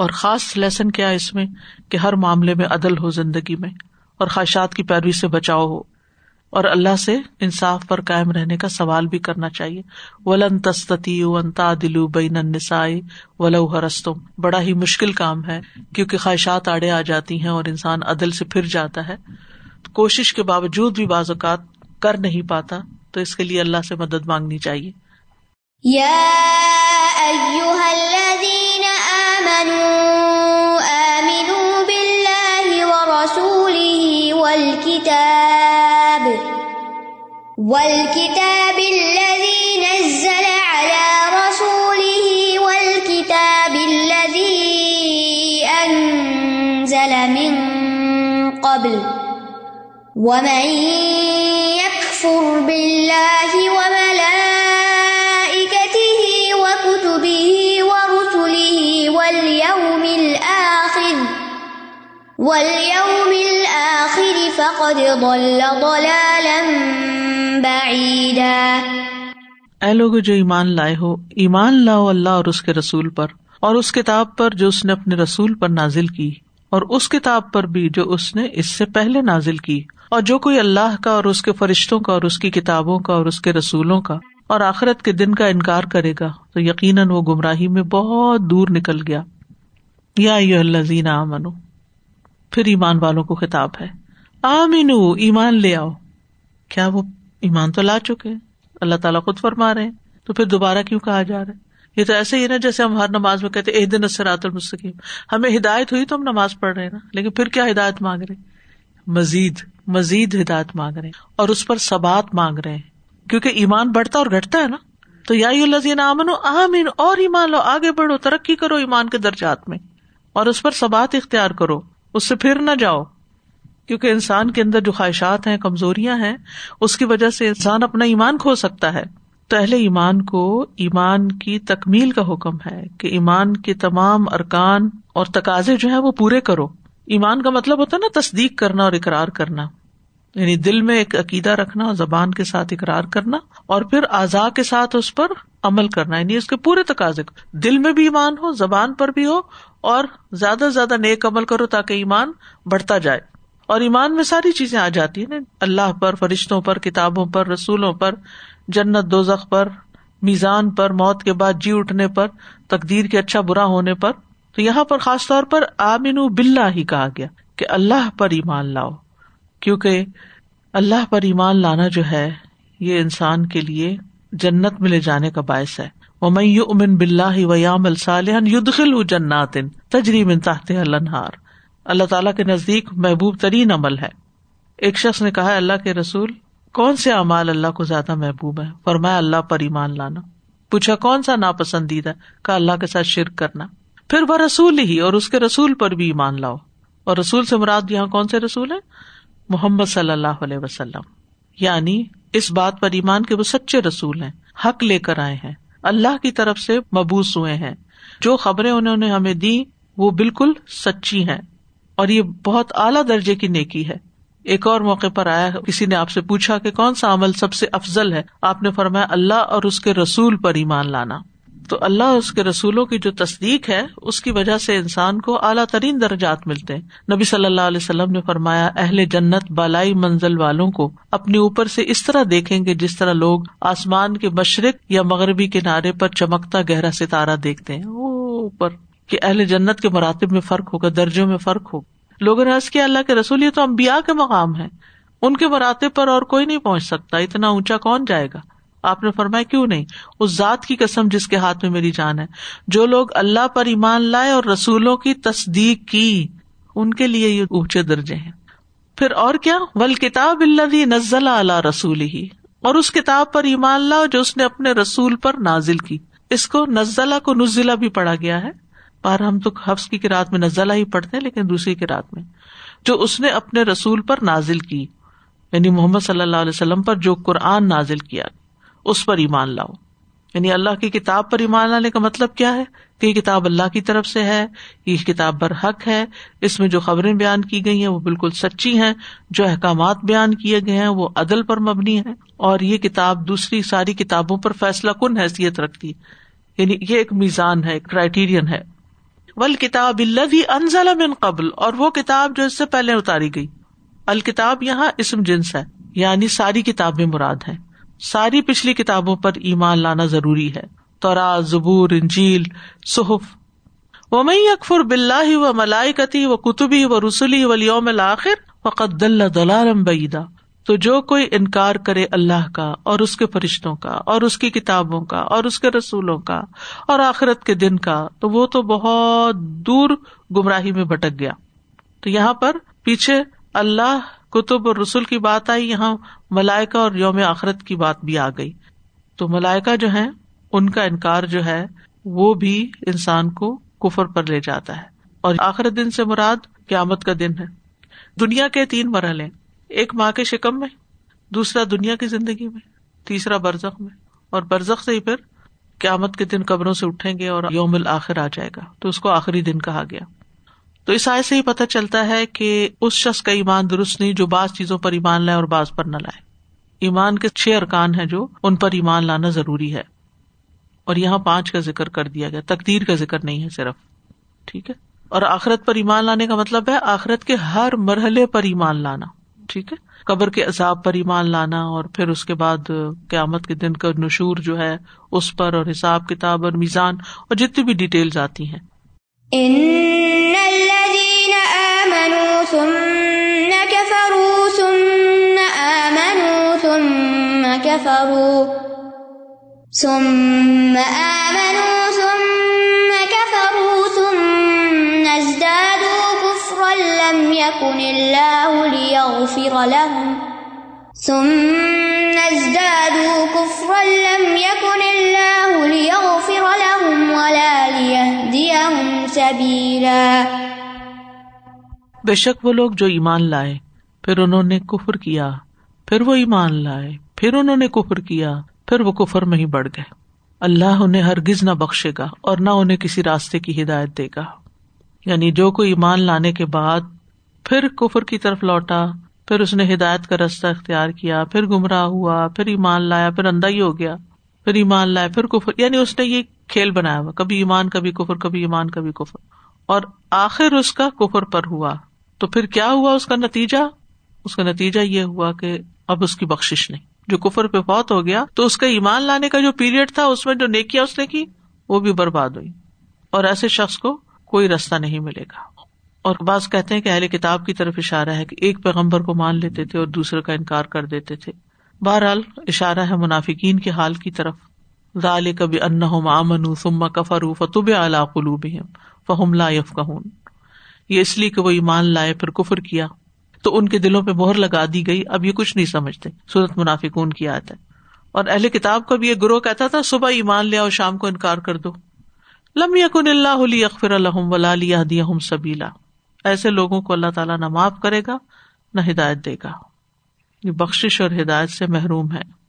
اور خاص لیسن کیا اس میں کہ ہر معاملے میں عدل ہو زندگی میں اور خواہشات کی پیروی سے بچاؤ ہو اور اللہ سے انصاف پر قائم رہنے کا سوال بھی کرنا چاہیے۔ ولن تستی ونتا دلو بین نسائے ولو ہرستم بڑا ہی مشکل کام ہے کیونکہ خواہشات آڑے آ جاتی ہیں اور انسان عدل سے پھر جاتا ہے۔ کوشش کے باوجود بھی بعض اوقات کر نہیں پاتا تو اس کے لیے اللہ سے مدد مانگنی چاہیے۔ الكتاب والكتاب الذي نزل على رسوله والكتاب الذي أنزل من قبل ومن يكفر بالله وملائكته وكتبه ورسله واليوم الآخر واليوم الآخر فقد ضل ضلالا اے لوگ جو ایمان لائے ہو، ایمان لاؤ اللہ اور اس کے رسول پر، اور اس کتاب پر جو اس نے اپنے رسول پر نازل کی، اور اس کتاب پر بھی جو اس نے اس سے پہلے نازل کی، اور جو کوئی اللہ کا اور اس کے فرشتوں کا اور اس کی کتابوں کا اور اس کے رسولوں کا، اور آخرت کے دن کا انکار کرے گا، تو یقیناً وہ گمراہی میں بہت دور نکل گیا۔ یا اللہ زینا منو پھر ایمان والوں کو خطاب ہے۔ آمین ایمان لے آؤ۔ کیا وہ ایمان تو لا چکے اللہ تعالیٰ خود فرما رہے ہیں۔ تو پھر دوبارہ کیوں کہا جا رہا ہے؟ یہ تو ایسے ہی نا، جیسے ہم ہر نماز میں کہتے ایک دن المستقیم۔ ہمیں ہدایت ہوئی تو ہم نماز پڑھ رہے ہیں نا۔ لیکن پھر کیا ہدایت مانگ رہے مزید مزید ہدایت مانگ رہے ہیں۔ اور اس پر سبات مانگ رہے ہیں۔ کیونکہ ایمان بڑھتا اور گھٹتا ہے نا۔ تو یا اللہ امن آمین، اور ایمان لو آگے بڑھو، ترقی کرو ایمان کے درجات میں۔ اور اس پر سبات اختیار کرو۔ اس سے پھر نہ جاؤ۔ کیونکہ انسان کے اندر جو خواہشات ہیں، کمزوریاں ہیں، اس کی وجہ سے انسان اپنا ایمان کھو سکتا ہے۔ تو اہل ایمان کو ایمان کی تکمیل کا حکم ہے کہ ایمان کے تمام ارکان اور تقاضے جو ہے وہ پورے کرو۔ ایمان کا مطلب ہوتا ہے نا تصدیق کرنا اور اقرار کرنا۔ یعنی دل میں ایک عقیدہ رکھنا اور زبان کے ساتھ اقرار کرنا اور پھر اعضاء کے ساتھ اس پر عمل کرنا یعنی اس کے پورے تقاضے دل میں بھی ایمان ہو، زبان پر بھی ہو اور زیادہ سے زیادہ نیک عمل کرو تاکہ ایمان بڑھتا جائے۔ اور ایمان میں ساری چیزیں آ جاتی ہیں اللہ پر، فرشتوں پر، کتابوں پر، رسولوں پر، جنت دوزخ پر، میزان پر، موت کے بعد جی اٹھنے پر، تقدیر کے اچھا برا ہونے پر۔ تو یہاں پر خاص طور پر آمین بلّہ ہی کہا گیا کہ اللہ پر ایمان لاؤ۔ کیونکہ اللہ پر ایمان لانا جو ہے، یہ انسان کے لیے جنت میں لے جانے کا باعث ہے۔ وہ میں یو امن بلّہ ویام الصالح یدخل جنات تجریم تحت النہار اللہ تعالیٰ کے نزدیک محبوب ترین عمل ہے۔ ایک شخص نے کہا، اللہ کے رسول، کون سے امال اللہ کو زیادہ محبوب ہے فرمایا، اللہ پر ایمان لانا۔ پوچھا، کون سا ناپسندیدہ کا اللہ کے ساتھ شرک کرنا۔ پھر وہ رسول ہی، اور اس کے رسول پر بھی ایمان لاؤ۔ اور رسول سے مراد یہاں کون سے رسول ہے محمد صلی اللہ علیہ وسلم۔ یعنی اس بات پر ایمان کے وہ سچے رسول ہیں۔ حق لے کر آئے ہیں۔ اللہ کی طرف سے مبوس ہوئے ہیں۔ جو خبریں انہوں نے ہمیں دی وہ بالکل سچی ہیں۔ اور یہ بہت اعلیٰ درجے کی نیکی ہے۔ ایک اور موقع پر آیا کسی نے آپ سے پوچھا کہ کون سا عمل سب سے افضل ہے؟ آپ نے فرمایا، اللہ اور اس کے رسول پر ایمان لانا۔ تو اللہ اور اس کے رسولوں کی جو تصدیق ہے، اس کی وجہ سے انسان کو اعلیٰ ترین درجات ملتے ہیں۔ نبی صلی اللہ علیہ وسلم نے فرمایا، اہل جنت بالائی منزل والوں کو اپنے اوپر سے اس طرح دیکھیں گے جس طرح لوگ آسمان کے مشرق یا مغربی کنارے پر چمکتا گہرا ستارہ دیکھتے ہیں۔ اوپر۔ کہ اہل جنت کے مراتب میں فرق ہوگا، درجوں میں فرق ہوگا۔ لوگوں نے کیا، اللہ کے رسول، یہ تو امبیا کے مقام ہے ان کے مراتب پر اور کوئی نہیں پہنچ سکتا، اتنا اونچا کون جائے گا؟ آپ نے فرمایا، کیوں نہیں؟ اس ذات کی قسم جس کے ہاتھ میں میری جان ہے۔ جو لوگ اللہ پر ایمان لائے اور رسولوں کی تصدیق کی، ان کے لیے یہ اونچے درجے ہیں۔ پھر اور کیا؟ ول کتاب اللہ نزل اللہ رسول ہی اور اس کتاب پر ایمان لاؤ جو اس نے اپنے رسول پر نازل کی۔ اس کو نزلہ کو نزلہ بھی پڑھا گیا ہے۔ پر ہم تو حفظ کی رات میں نزلہ ہی پڑھتے ہیں، لیکن دوسری کی رات میں۔ جو اس نے اپنے رسول پر نازل کی یعنی محمد صلی اللہ علیہ وسلم پر جو قرآن نازل کیا، اس پر ایمان لاؤ۔ یعنی اللہ کی کتاب پر ایمان لانے کا مطلب کیا ہے؟ کہ یہ کتاب اللہ کی طرف سے ہے، یہ کتاب بر حق ہے۔ اس میں جو خبریں بیان کی گئی ہیں، وہ بالکل سچی ہیں۔ جو احکامات بیان کیے گئے ہیں، وہ عدل پر مبنی ہے اور یہ کتاب دوسری ساری کتابوں پر فیصلہ کن حیثیت رکھتی۔ یعنی یہ ایک میزان ہے کرائٹیرئن ہے۔ کتاب انزل من قبل، اور وہ کتاب جو اس سے پہلے اتاری گئی۔ الکتاب یہاں اسم جنس ہے یعنی ساری کتابیں مراد ہے ساری پچھلی کتابوں پر ایمان لانا ضروری ہے۔ تورا زبور، انجیل، صحف۔ و مئی اکفر بلّہ و ملائکتی و کتبی و رسولی و یوم الآخر فقط دل دلالم تو جو کوئی انکار کرے اللہ کا اور اس کے فرشتوں کا اور اس کی کتابوں کا اور اس کے رسولوں کا اور آخرت کے دن کا، تو وہ تو بہت دور گمراہی میں بھٹک گیا۔ تو یہاں پر پیچھے اللہ، کتب اور رسول کی بات آئی، یہاں ملائکا اور یوم آخرت کی بات بھی آ گئی۔ تو ملائکا جو ہے ان کا انکار جو ہے، وہ بھی انسان کو کفر پر لے جاتا ہے۔ اور آخر دن سے مراد قیامت کا دن ہے۔ دنیا کے تین مرحلے۔ ایک ماں کے شکم میں، دوسرا دنیا کی زندگی میں، تیسرا برزخ میں۔ اور برزخ سے ہی پھر قیامت کے دن قبروں سے اٹھیں گے اور یوم الآخر آ جائے گا۔ تو اس کو آخری دن کہا گیا۔ تو اس آئے سے ہی پتہ چلتا ہے کہ اس شخص کا ایمان درست نہیں جو بعض چیزوں پر ایمان لائے اور بعض پر نہ لائے۔ ایمان کے چھ ارکان ہے جو ان پر ایمان لانا ضروری ہے۔ اور یہاں پانچ کا ذکر کر دیا گیا۔ تقدیر کا ذکر نہیں ہے صرف۔ ٹھیک ہے؟ اور آخرت پر ایمان لانے کا مطلب ہے آخرت کے ہر مرحلے پر ایمان لانا۔ ٹھیک ہے؟ قبر کے عذاب پر ایمان لانا اور پھر اس کے بعد قیامت کے دن کا نشور جو ہے، اس پر اور حساب کتاب اور میزان اور جتنی بھی ڈیٹیل آتی ہیں۔ ثم آمنوا، ثم يكن الله ليغفر لهم. ثم ازدادوا كفرا لم يكن الله ليغفر لهم ولا ليهديهم سبيلا. بے شک وہ لوگ جو ایمان لائے، پھر انہوں نے کفر کیا، پھر وہ ایمان لائے، پھر انہوں نے کفر کیا، پھر وہ کفر میں ہی بڑھ گئے۔ اللہ انہیں ہرگز نہ بخشے گا اور نہ انہیں کسی راستے کی ہدایت دے گا۔ یعنی جو کوئی ایمان لانے کے بعد پھر کفر کی طرف لوٹا، پھر اس نے ہدایت کا راستہ اختیار کیا، پھر گمراہ ہوا، پھر ایمان لایا، پھر اندھا ہی ہو گیا۔ پھر ایمان لایا، پھر کفر یعنی اس نے یہ کھیل بنایا ہوا، کبھی ایمان، کبھی کفر، کبھی ایمان، کبھی کفر۔ اور آخر اس کا کفر پر ہوا۔ تو پھر کیا ہوا اس کا نتیجہ؟ اس کا نتیجہ یہ ہوا کہ اب اس کی بخش نہیں۔ جو کفر پہ فوت ہو گیا، تو اس کا ایمان لانے کا جو پیریڈ تھا، اس میں جو نیکیا اس نے کی، وہ بھی برباد ہوئی۔ اور ایسے شخص کو کوئی رستہ نہیں ملے گا۔ اور بعض کہتے ہیں کہ اہل کتاب کی طرف اشارہ ہے کہ ایک پیغمبر کو مان لیتے تھے اور دوسرے کا انکار کر دیتے تھے۔ بہرحال اشارہ ہے منافقین کے حال کی طرف۔ ظال کبھی ان ایسے لوگوں کو اللہ تعالیٰ نہ معاف کرے گا، نہ ہدایت دے گا۔ یہ بخش اور ہدایت سے محروم ہے۔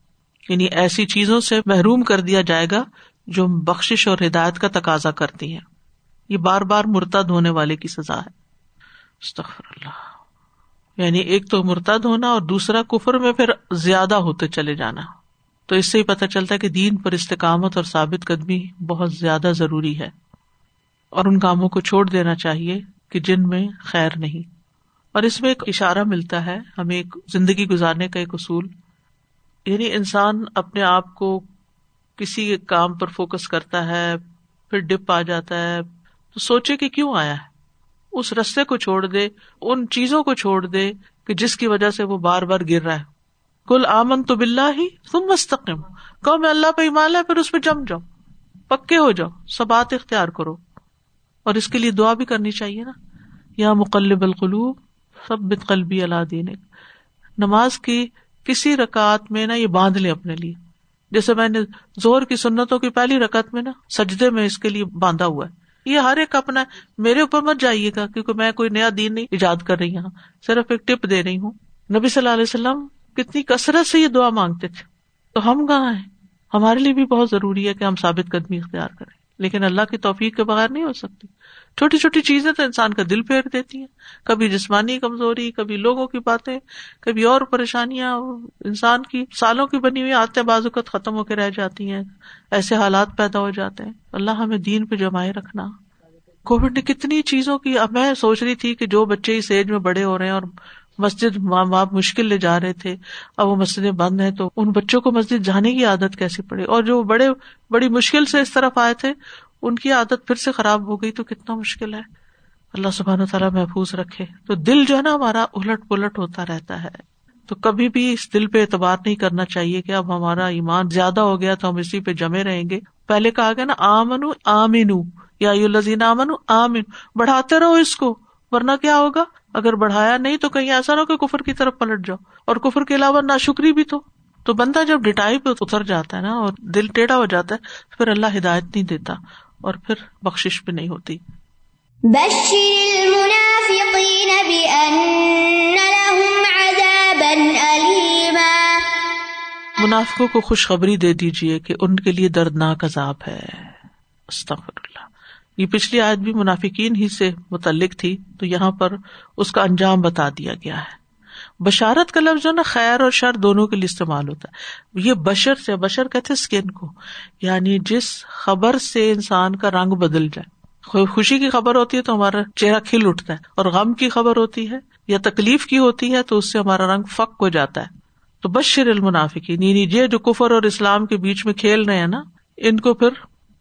یعنی ایسی چیزوں سے محروم کر دیا جائے گا جو بخش اور ہدایت کا تقاضا کرتی ہے یہ بار بار مرتد ہونے والے کی سزا ہے۔ اللہ۔ یعنی ایک تو مرتد ہونا اور دوسرا کفر میں پھر زیادہ ہوتے چلے جانا۔ تو اس سے ہی پتہ چلتا ہے کہ دین پر استقامت اور ثابت قدمی بہت زیادہ ضروری ہے۔ اور ان کاموں کو چھوڑ دینا چاہیے۔ کہ جن میں خیر نہیں۔ اور اس میں ایک اشارہ ملتا ہے، ہمیں ایک زندگی گزارنے کا ایک اصول۔ یعنی انسان اپنے آپ کو کسی کام پر فوکس کرتا ہے، پھر ڈپ آ جاتا ہے۔ تو سوچے کہ کیوں آیا ہے؟ اس رستے کو چھوڑ دے، ان چیزوں کو چھوڑ دے کہ جس کی وجہ سے وہ بار بار گر رہا ہے۔ کل آمن تو بلّہ ہی تم مستقم کہ میں اللہ پہ ایمان ہے پھر اس پہ جم جاؤ، پکے ہو جاؤ، سب اختیار کرو۔ اور اس کے لیے دعا بھی کرنی چاہیے نا۔ یا مقلب القلوب سب بت قلبی اللہ دین نماز کی کسی رکعت میں نا یہ باندھ لے اپنے لیے۔ جیسے میں نے زور کی سنتوں کی پہلی رکعت میں نا سجدے میں اس کے لیے باندھا ہوا ہے۔ یہ ہر ایک اپنا میرے اوپر مت جائیے گا کیونکہ میں کوئی نیا دین نہیں ایجاد کر رہی ہوں صرف ایک ٹپ دے رہی ہوں۔ نبی صلی اللہ علیہ وسلم کتنی کثرت سے یہ دعا مانگتے تھے۔ تو ہم کہاں ہیں؟ ہمارے لیے بھی بہت ضروری ہے کہ ہم ثابت قدمی اختیار کریں۔ لیکن اللہ کی توفیق کے بغیر نہیں ہو سکتی۔ چھوٹی چھوٹی چیزیں تو انسان کا دل پھیر دیتی ہیں۔ کبھی جسمانی کمزوری، کبھی لوگوں کی باتیں، کبھی اور پریشانیاں۔ انسان کی سالوں کی بنی ہوئی آتے بازوقت ختم ہو کے رہ جاتی ہیں۔ ایسے حالات پیدا ہو جاتے ہیں۔ اللہ ہمیں دین پہ جمائے رکھنا۔ کووڈ نے کتنی چیزوں کی، اب میں سوچ رہی تھی کہ جو بچے اس ایج میں بڑے ہو رہے ہیں اور مسجد ماں باپ مشکل لے جا رہے تھے، اب وہ مسجدیں بند ہیں تو ان بچوں کو مسجد جانے کی عادت کیسی پڑی؟ اور جو بڑے، بڑی مشکل سے اس طرف آئے تھے، ان کی عادت پھر سے خراب ہو گئی تو کتنا مشکل ہے۔ اللہ سبحان و تعالیٰ محفوظ رکھے۔ تو دل جو ہے نا ہمارا الٹ پلٹ ہوتا رہتا ہے۔ تو کبھی بھی اس دل پہ اعتبار نہیں کرنا چاہیے کہ اب ہمارا ایمان زیادہ ہو گیا تو ہم اسی پہ جمے رہیں گے۔ پہلے کہا گیا نا آمن آمین یا لذین آمن آمین بڑھاتے رہو اس کو، ورنہ کیا ہوگا؟ اگر بڑھایا نہیں تو کہیں ایسا نہ ہو کہ کفر کی طرف پلٹ جاؤ۔ اور کفر کے علاوہ نہ شکری بھی تو۔ تو بندہ جب ڈٹائی پہ اتر جاتا ہے نا اور دل ٹیڑھا ہو جاتا ہے پھر اللہ ہدایت نہیں دیتا اور پھر بخش بھی نہیں ہوتی۔ منافقوں کو خوشخبری دے دیجیے کہ ان کے لیے دردناک عذاب ہے۔ اللہ۔ یہ پچھلی آیت بھی منافقین ہی سے متعلق تھی، تو یہاں پر اس کا انجام بتا دیا گیا ہے۔ بشارت کا لفظ جو نا، خیر اور شر دونوں کے لیے استعمال ہوتا ہے۔ یہ بشر سے، بشر کہتے اسکن کو۔ یعنی جس خبر سے انسان کا رنگ بدل جائے۔ خوشی کی خبر ہوتی ہے تو ہمارا چہرہ کھل اٹھتا ہے، اور غم کی خبر ہوتی ہے یا تکلیف کی ہوتی ہے تو اس سے ہمارا رنگ فک ہو جاتا ہے۔ تو بشر المنافقین یعنی یہ جو کفر اور اسلام کے بیچ میں کھیل رہے ہیں نا، ان کو پھر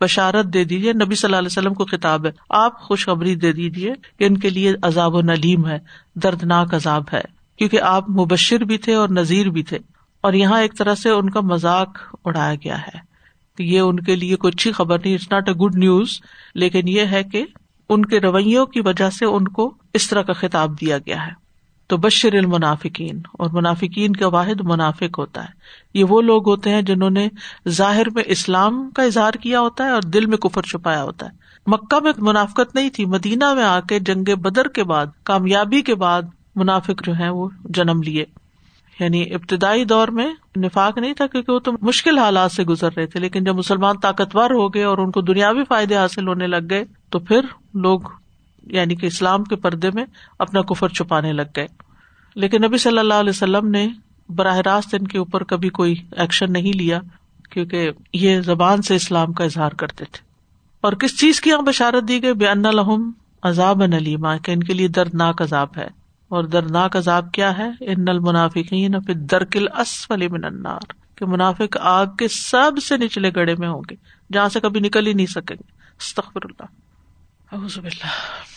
بشارت دے دیجیے نبی صلی اللہ علیہ وسلم کو خطاب ہے۔ آپ خوشخبری دے دیجیے کہ ان کے لیے عذاب و نلیم ہے، دردناک عذاب ہے۔ کیونکہ آپ مبشر بھی تھے اور نذیر بھی تھے۔ اور یہاں ایک طرح سے ان کا مذاق اڑایا گیا ہے۔ کہ یہ ان کے لیے کوئی اچھی خبر نہیں it's not a good news لیکن یہ ہے کہ ان کے رویوں کی وجہ سے ان کو اس طرح کا خطاب دیا گیا ہے۔ تو بشر المنافقین، اور منافقین کا واحد منافق ہوتا ہے۔ یہ وہ لوگ ہوتے ہیں جنہوں نے ظاہر میں اسلام کا اظہار کیا ہوتا ہے اور دل میں کفر چھپایا ہوتا ہے۔ مکہ میں منافقت نہیں تھی، مدینہ میں آ کے جنگ بدر کے بعد، کامیابی کے بعد منافق جو ہے وہ جنم لیے۔ یعنی ابتدائی دور میں نفاق نہیں تھا کیونکہ وہ تو مشکل حالات سے گزر رہے تھے، لیکن جب مسلمان طاقتور ہو گئے اور ان کو دنیاوی فائدے حاصل ہونے لگ گئے، تو پھر لوگ یعنی کہ اسلام کے پردے میں اپنا کفر چھپانے لگ گئے۔ لیکن نبی صلی اللہ علیہ وسلم نے براہ راست ان کے اوپر کبھی کوئی ایکشن نہیں لیا، کیونکہ یہ زبان سے اسلام کا اظہار کرتے تھے۔ اور کس چیز کی یہاں بشارت دی گئی؟ بے ان لحم عذاب نلیما کہ ان کے لیے دردناک عذاب ہے۔ اور دردناک عذاب کیا ہے؟ ان نل منافقین درکل اسفل من النار۔ کہ منافق آگ کے سب سے نچلے گڑے میں ہوں گے، جہاں سے کبھی نکل ہی نہیں سکیں گے۔ استغفر اللہ۔ اعوذ باللہ۔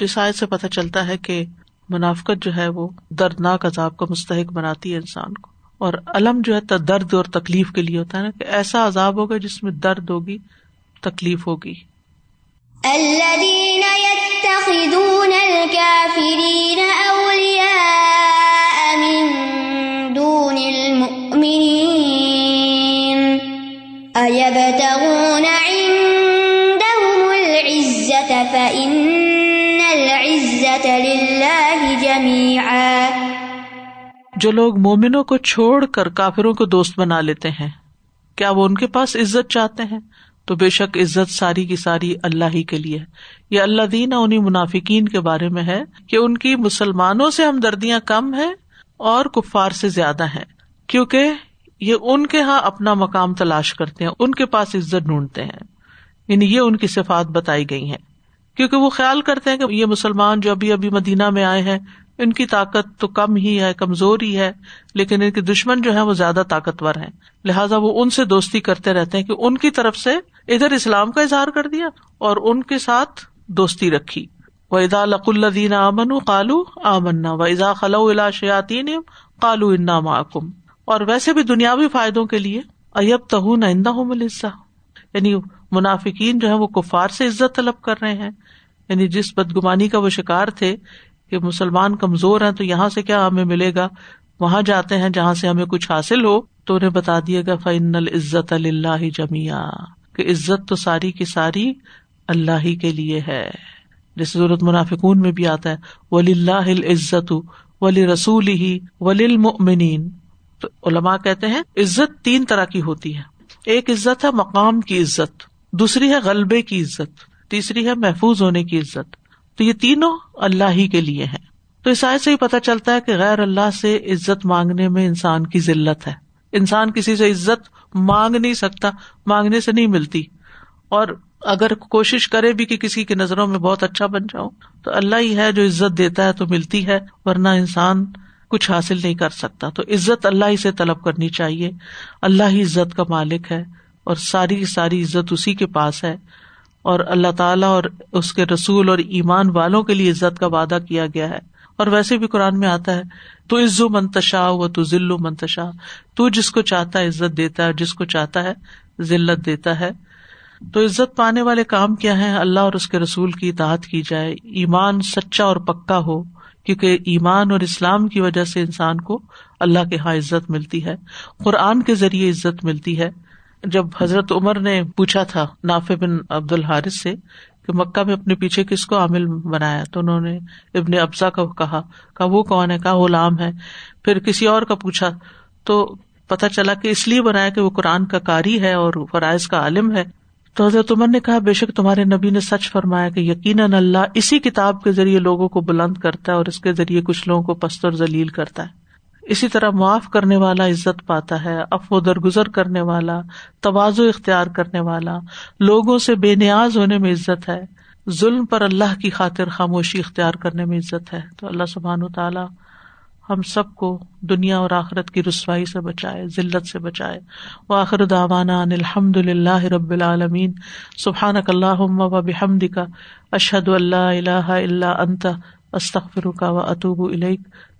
اس آیت سے پتہ چلتا ہے کہ منافقت جو ہے وہ دردناک عذاب کا مستحق بناتی ہے انسان کو۔ اور علم جو ہے درد اور تکلیف کے لیے ہوتا ہے نا کہ ایسا عذاب ہوگا جس میں درد ہوگی، تکلیف ہوگی۔ جو لوگ مومنوں کو چھوڑ کر کافروں کو دوست بنا لیتے ہیں، کیا وہ ان کے پاس عزت چاہتے ہیں؟ تو بے شک عزت ساری کی ساری اللہ ہی کے لیے یہ اللہ دینا انہیں منافقین کے بارے میں ہے کہ ان کی مسلمانوں سے ہمدردیاں کم ہے اور کفار سے زیادہ ہے کیونکہ یہ ان کے یہاں اپنا مقام تلاش کرتے ہیں، ان کے پاس عزت ڈھونڈتے ہیں۔ یعنی یہ ان کی صفات بتائی گئی ہیں۔ کیونکہ وہ خیال کرتے ہیں کہ یہ مسلمان جو ابھی ابھی مدینہ میں آئے ہیں ان کی طاقت تو کم ہی ہے کمزور ہی ہے، لیکن ان کے دشمن جو ہے وہ زیادہ طاقتور ہیں۔ لہٰذا وہ ان سے دوستی کرتے رہتے ہیں کہ ان کی طرف سے ادھر اسلام کا اظہار کر دیا اور ان کے ساتھ دوستی رکھی۔ و ادا لق الدین امن کالو آمنا و اضا خلو الا شیاتی کالو انا محکم اور ویسے بھی دنیاوی فائدوں کے لیے ایب تہ نہ ہوں یعنی منافقین جو ہے وہ کفار سے عزت طلب کر رہے ہیں۔ یعنی جس بدگمانی کا وہ شکار تھے کہ مسلمان کمزور ہیں تو یہاں سے کیا ہمیں ملے گا؟ وہاں جاتے ہیں جہاں سے ہمیں کچھ حاصل ہو، تو انہیں بتا دیا گا فن العزت اللہ جمیا کہ عزت تو ساری کی ساری اللہ ہی کے لیے ہے۔ جیسے ضرورت منافقون میں بھی آتا ہے ولی اللہ عزت ولی رسول ہی ولی المنین تو علماء کہتے ہیں، عزت تین طرح کی ہوتی ہے۔ ایک عزت ہے مقام کی عزت، دوسری ہے غلبے کی عزت، تیسری ہے محفوظ ہونے کی عزت۔ تو یہ تینوں اللہ ہی کے لیے ہیں۔ تو اس آئے سے ہی پتہ چلتا ہے کہ غیر اللہ سے عزت مانگنے میں انسان کی ذلت ہے۔ انسان کسی سے عزت مانگ نہیں سکتا، مانگنے سے نہیں ملتی۔ اور اگر کوشش کرے بھی کہ کسی کی نظروں میں بہت اچھا بن جاؤ تو اللہ ہی ہے جو عزت دیتا ہے تو ملتی ہے، ورنہ انسان کچھ حاصل نہیں کر سکتا۔ تو عزت اللہ ہی سے طلب کرنی چاہیے۔ اللہ ہی عزت کا مالک ہے اور ساری ساری عزت اسی کے پاس ہے۔ اور اللہ تعالیٰ اور اس کے رسول اور ایمان والوں کے لیے عزت کا وعدہ کیا گیا ہے۔ اور ویسے بھی قرآن میں آتا ہے، تو عزو منتشا و تو ذلو منتشا تو جس کو چاہتا ہے عزت دیتا ہے جس کو چاہتا ہے ذلت دیتا ہے۔ تو عزت پانے والے کام کیا ہے اللہ اور اس کے رسول کی اطاعت کی جائے۔ ایمان سچا اور پکا ہو، کیونکہ ایمان اور اسلام کی وجہ سے انسان کو اللہ کے یہاں عزت ملتی ہے۔ قرآن کے ذریعے عزت ملتی ہے۔ جب حضرت عمر نے پوچھا تھا نافع بن عبد الحارث سے کہ مکہ میں اپنے پیچھے کس کو عامل بنایا، تو انہوں نے ابن افزا کا کہا کہ وہ کون ہے؟ کہا، غلام ہے۔ پھر کسی اور کا پوچھا، تو پتا چلا کہ اس لیے بنایا کہ وہ قرآن کا کاری ہے اور فرائض کا عالم ہے۔ تو حضرت عمر نے کہا، بے شک تمہارے نبی نے سچ فرمایا کہ یقیناً اللہ اسی کتاب کے ذریعے لوگوں کو بلند کرتا ہے اور اس کے ذریعے کچھ لوگوں کو پست اور ذلیل کرتا ہے۔ اسی طرح معاف کرنے والا عزت پاتا ہے افو درگزر کرنے والا توازو اختیار کرنے والا، لوگوں سے بے نیاز ہونے میں عزت ہے، ظلم پر اللہ کی خاطر خاموشی اختیار کرنے میں عزت ہے۔ تو اللہ سبحان و تعالیٰ ہم سب کو دنیا اور آخرت کی رسوائی سے بچائے، ذلت سے بچائے۔ وہ آخر داوانا الحمد اللہ رب العالمین۔ سبحان اللہ و بحمد کا اشد اللہ اللہ اللہ انت استخر کا و اطوب